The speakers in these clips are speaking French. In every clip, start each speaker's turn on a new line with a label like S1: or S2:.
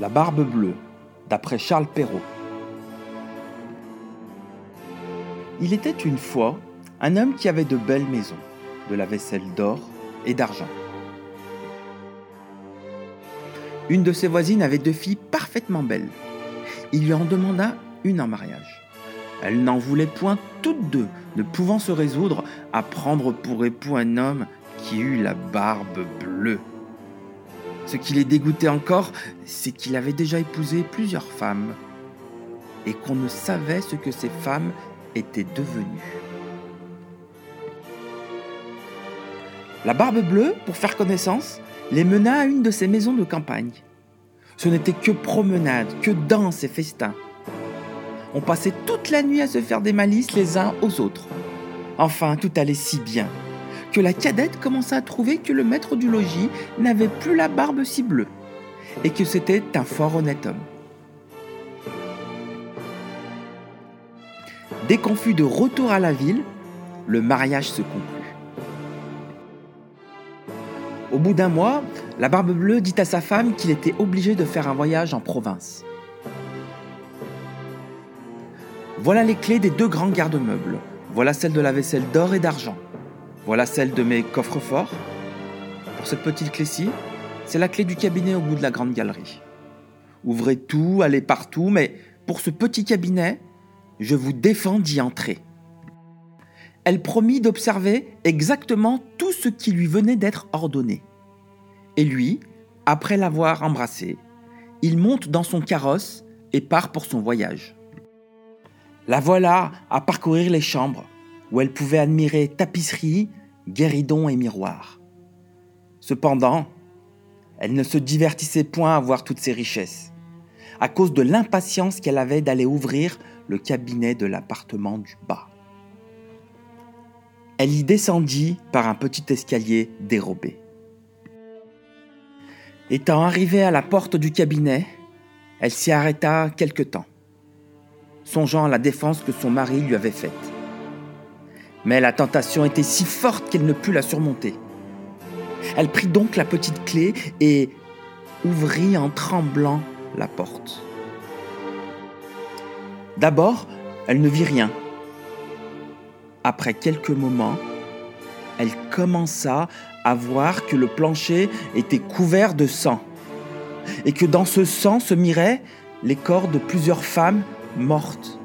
S1: La Barbe Bleue, d'après Charles Perrault. Il était une fois un homme qui avait de belles maisons, de la vaisselle d'or et d'argent. Une de ses voisines avait deux filles parfaitement belles. Il lui en demanda une en mariage. Elle n'en voulait point toutes deux, ne pouvant se résoudre à prendre pour époux un homme qui eut la barbe bleue. Ce qui les dégoûtait encore, c'est qu'il avait déjà épousé plusieurs femmes et qu'on ne savait ce que ces femmes étaient devenues. La barbe bleue, pour faire connaissance, les mena à une de ses maisons de campagne. Ce n'était que promenade, que danse et festin. On passait toute la nuit à se faire des malices les uns aux autres. Enfin, tout allait si bien que la cadette commença à trouver que le maître du logis n'avait plus la barbe si bleue et que c'était un fort honnête homme. Dès qu'on fut de retour à la ville, le mariage se conclut. Au bout d'un mois, la Barbe Bleue dit à sa femme qu'il était obligé de faire un voyage en province. Voilà les clés des deux grands garde-meubles. Voilà celle de la vaisselle d'or et d'argent. Voilà celle de mes coffres forts. Pour cette petite clé-ci, c'est la clé du cabinet au bout de la grande galerie. Ouvrez tout, allez partout, mais pour ce petit cabinet, je vous défends d'y entrer. Elle promit d'observer exactement tout ce qui lui venait d'être ordonné. Et lui, après l'avoir embrassé, il monte dans son carrosse et part pour son voyage. La voilà à parcourir les chambres, où elle pouvait admirer tapisseries, guéridons et miroirs. Cependant, elle ne se divertissait point à voir toutes ces richesses, à cause de l'impatience qu'elle avait d'aller ouvrir le cabinet de l'appartement du bas. Elle y descendit par un petit escalier dérobé. Étant arrivée à la porte du cabinet, elle s'y arrêta quelque temps, songeant à la défense que son mari lui avait faite. Mais la tentation était si forte qu'elle ne put la surmonter. Elle prit donc la petite clé et ouvrit en tremblant la porte. D'abord, elle ne vit rien. Après quelques moments, elle commença à voir que le plancher était couvert de sang et que dans ce sang se miraient les corps de plusieurs femmes mortes.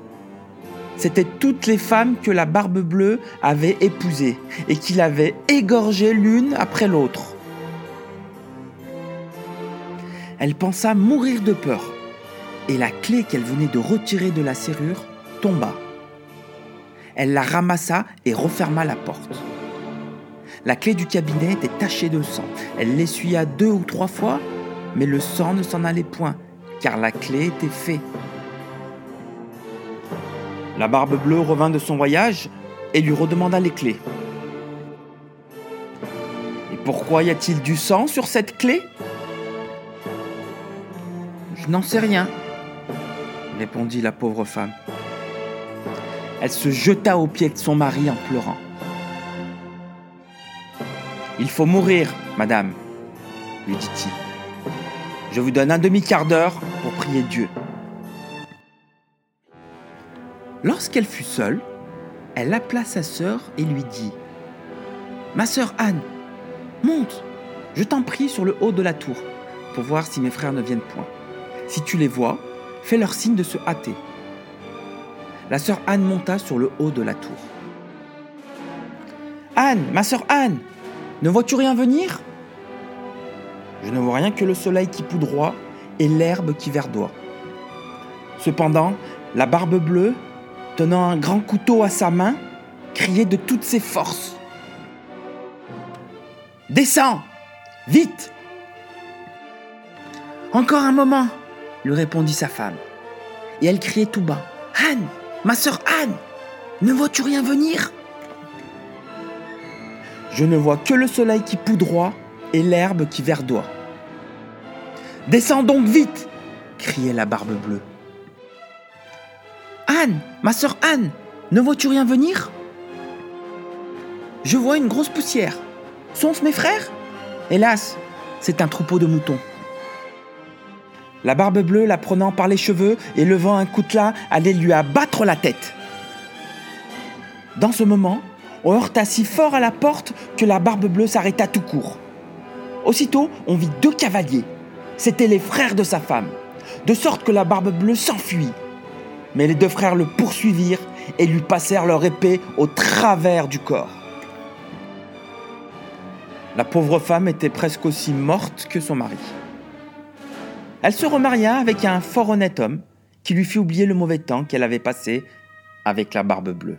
S1: C'étaient toutes les femmes que la Barbe Bleue avait épousées et qu'il avait égorgées l'une après l'autre. Elle pensa mourir de peur et la clé qu'elle venait de retirer de la serrure tomba. Elle la ramassa et referma la porte. La clé du cabinet était tachée de sang. Elle l'essuya deux ou trois fois, mais le sang ne s'en allait point, car la clé était faite. La barbe bleue revint de son voyage et lui redemanda les clés. Et pourquoi y a-t-il du sang sur cette clé? Je n'en sais rien, répondit la pauvre femme. Elle se jeta aux pieds de son mari en pleurant. Il faut mourir, madame, lui dit-il. Je vous donne un demi-quart d'heure pour prier Dieu. Lorsqu'elle fut seule, elle appela sa sœur et lui dit Ma sœur Anne, monte, je t'en prie, sur le haut de la tour, pour voir si mes frères ne viennent point. Si tu les vois, fais leur signe de se hâter. La sœur Anne monta sur le haut de la tour. Anne, ma sœur Anne, ne vois-tu rien venir? Je ne vois rien que le soleil qui poudroie et l'herbe qui verdoie. Cependant, la barbe bleue tenant un grand couteau à sa main, criait de toutes ses forces. Descends Vite Encore un moment, lui répondit sa femme. Et elle criait tout bas. Anne Ma sœur Anne Ne vois-tu rien venir? Je ne vois que le soleil qui poudroie et l'herbe qui verdoie. Descends donc vite criait la barbe bleue. Ma sœur Anne, ne vois-tu rien venir? Je vois une grosse poussière. Sont-ce mes frères? Hélas, c'est un troupeau de moutons. La barbe bleue, la prenant par les cheveux et levant un coutelas, allait lui abattre la tête. Dans ce moment, on heurta si fort à la porte que la barbe bleue s'arrêta tout court. Aussitôt, on vit deux cavaliers. C'étaient les frères de sa femme, de sorte que la barbe bleue s'enfuit. Mais les deux frères le poursuivirent et lui passèrent leur épée au travers du corps. La pauvre femme était presque aussi morte que son mari. Elle se remaria avec un fort honnête homme qui lui fit oublier le mauvais temps qu'elle avait passé avec la barbe bleue.